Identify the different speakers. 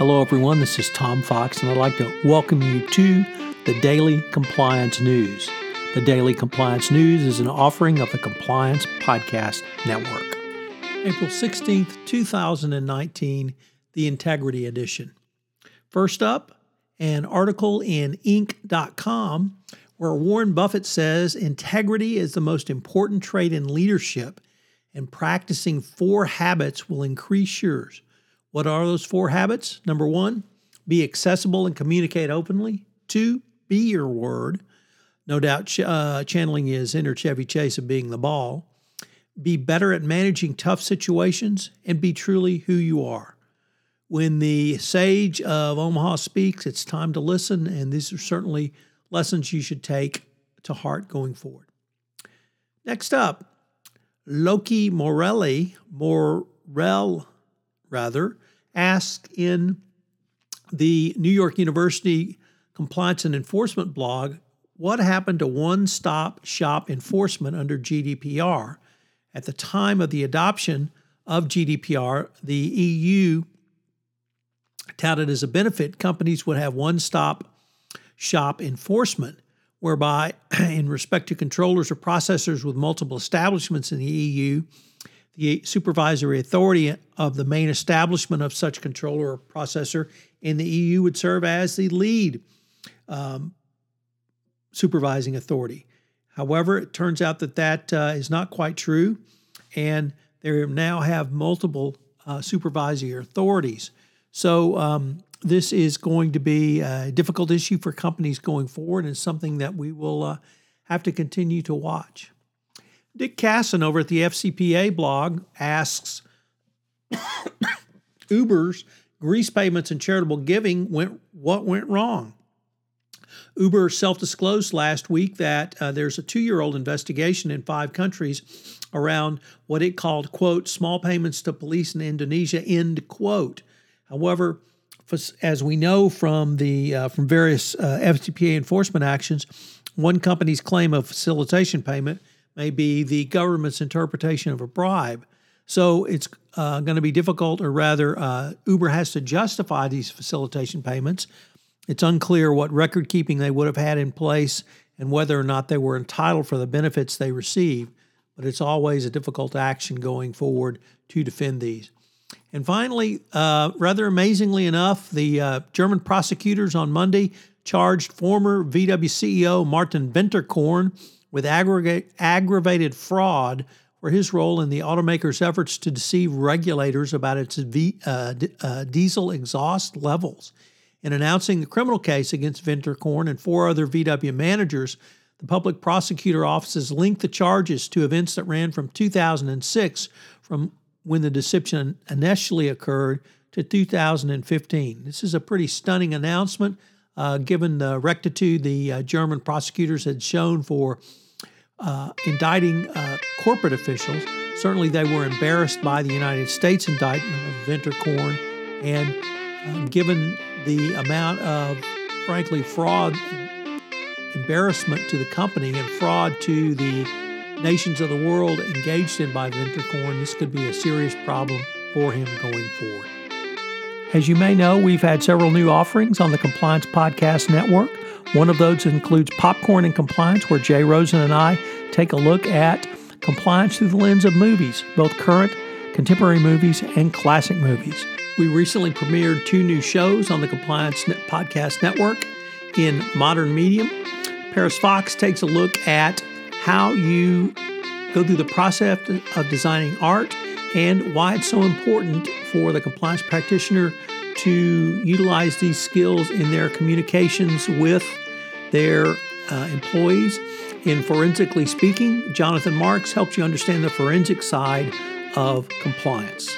Speaker 1: Hello, everyone. This is Tom Fox, and I'd like to welcome you to the Daily Compliance News. The Daily Compliance News is an offering of the Compliance Podcast Network. April 16th, 2019, the Integrity Edition. First up, an article in Inc.com where Warren Buffett says integrity is the most important trait in leadership, and practicing four habits will increase yours. What are those four habits? Number one, be accessible and communicate openly. Two, be your word. No doubt uh, channeling his inner Chevy Chase of being the ball. Be better at managing tough situations and be truly who you are. When the sage of Omaha speaks, it's time to listen, and these are certainly lessons you should take to heart going forward. Next up, Loki Morelli, Moerel rather, asked in the New York University Compliance and Enforcement blog what happened to one stop shop enforcement under GDPR. At the time of the adoption of GDPR, the EU touted as a benefit, companies would have one stop shop enforcement, whereby, in respect to controllers or processors with multiple establishments in the EU, the supervisory authority of the main establishment of such controller or processor in the EU would serve as the lead um, supervising authority. However, it turns out that that uh, is not quite true, and they now have multiple uh, supervisory authorities. So um, this is going to be a difficult issue for companies going forward and something that we will uh, have to continue to watch. Dick Cassin over at the FCPA blog asks Uber's grease payments and charitable giving went what went wrong? Uber self disclosed last week that uh, there's a two year old investigation in five countries around what it called, quote, small payments to police in Indonesia, end quote. However, as we know from the uh, from various uh, FCPA enforcement actions, one company's claim of facilitation payment may be the government's interpretation of a bribe. So it's uh, going to be difficult, or rather, uh, Uber has to justify these facilitation payments. It's unclear what record keeping they would have had in place and whether or not they were entitled for the benefits they received. But it's always a difficult action going forward to defend these. And finally, uh, rather amazingly enough, the uh, German prosecutors on Monday charged former VW CEO Martin Winterkorn with aggravated fraud for his role in the automaker's efforts to deceive regulators about its v, uh, d- uh, diesel exhaust levels. In announcing the criminal case against Winterkorn and four other VW managers, the public prosecutor offices linked the charges to events that ran from 2006, from when the deception initially occurred, to 2015. This is a pretty stunning announcement, uh, given the rectitude the uh, German prosecutors had shown for uh, indicting uh, corporate officials. Certainly, they were embarrassed by the United States indictment of Winterkorn, and uh, given the amount of, frankly, fraud, embarrassment to the company, and fraud to the nations of the world engaged in by Winterkorn, this could be a serious problem for him going forward. As you may know, we've had several new offerings on the Compliance Podcast Network. One of those includes Popcorn and Compliance, where Jay Rosen and I take a look at compliance through the lens of movies, both current, contemporary movies, and classic movies. We recently premiered two new shows on the Compliance Podcast Network in modern medium. Paris Fox takes a look at how you go through the process of designing art and why it's so important for the compliance practitioner to utilize these skills in their communications with their uh, employees. In Forensically Speaking, Jonathan Marks helps you understand the forensic side of compliance.